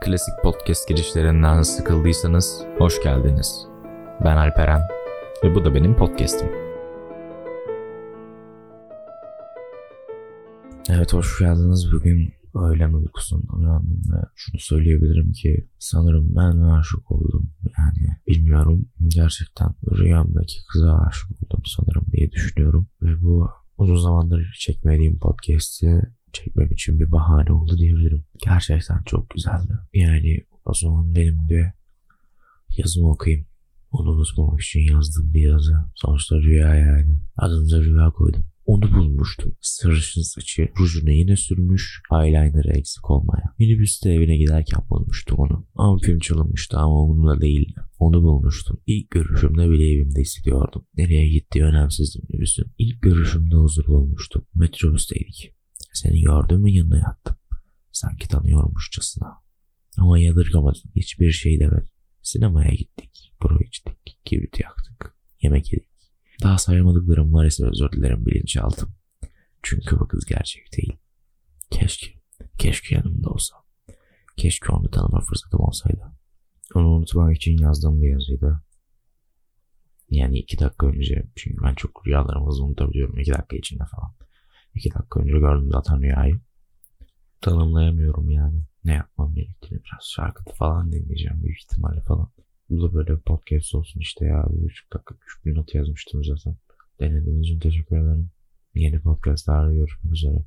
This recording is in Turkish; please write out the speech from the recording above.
Klasik podcast girişlerinden sıkıldıysanız hoş geldiniz. Ben Alperen ve bu da benim podcast'im. Evet hoş geldiniz. Bugün öğlen uykusundan uyandım ve şunu söyleyebilirim ki sanırım ben aşık oldum. Yani bilmiyorum gerçekten rüyamdaki kıza aşık oldum sanırım diye düşünüyorum. Ve bu uzun zamandır çekmediğim podcast'i çekmem için bir bahane oldu diyebilirim. Gerçekten çok güzeldi. Yani o zaman benim de yazımı okuyayım. Onu unutmamak için yazdığım bir yazı. Sonuçta rüya yani. Adını rüya koydum. Onu bulmuştum. Sarışın saçı, rujunu yine sürmüş, eyeliner'ı eksik olmaya. Minibüste evine giderken bulmuştum onu. Ama film çalınmıştı ama umurumda değildi. Onu bulmuştum. İlk görüşümde bile evimde hissediyordum. Nereye gittiği önemsizdi minibüsün. İlk görüşümde huzur bulmuştum. Metrobüsteydik. Seni gördüm ve yanına yattım. Sanki tanıyormuşçasına. Ama yadırgamadım. Hiçbir şey demedim. Sinemaya gittik. Bro içtik. Kibrit yaktık. Yemek yedik. Daha sayamadıklarım var ise özür dilerim bilinçaltım. Çünkü bu kız gerçek değil. Keşke. Keşke yanımda olsa. Keşke onu tanıma fırsatım olsaydı. Onu unutmak için yazdığım bir yazıydı. Yani iki dakika önce. Çünkü ben çok rüyalarımı hızlı unutabiliyorum. iki dakika içinde falan. İki dakika önce gördüm zaten rüyayı. Tanımlayamıyorum yani. Ne yapmam gerektiğini biraz şarkı falan dinleyeceğim büyük ihtimalle falan. Bu da böyle podcast olsun işte ya. Bir buçuk dakika küçük bir not yazmıştım zaten. Denediğiniz için teşekkür ederim. Yeni podcastlarda görüşmek üzere.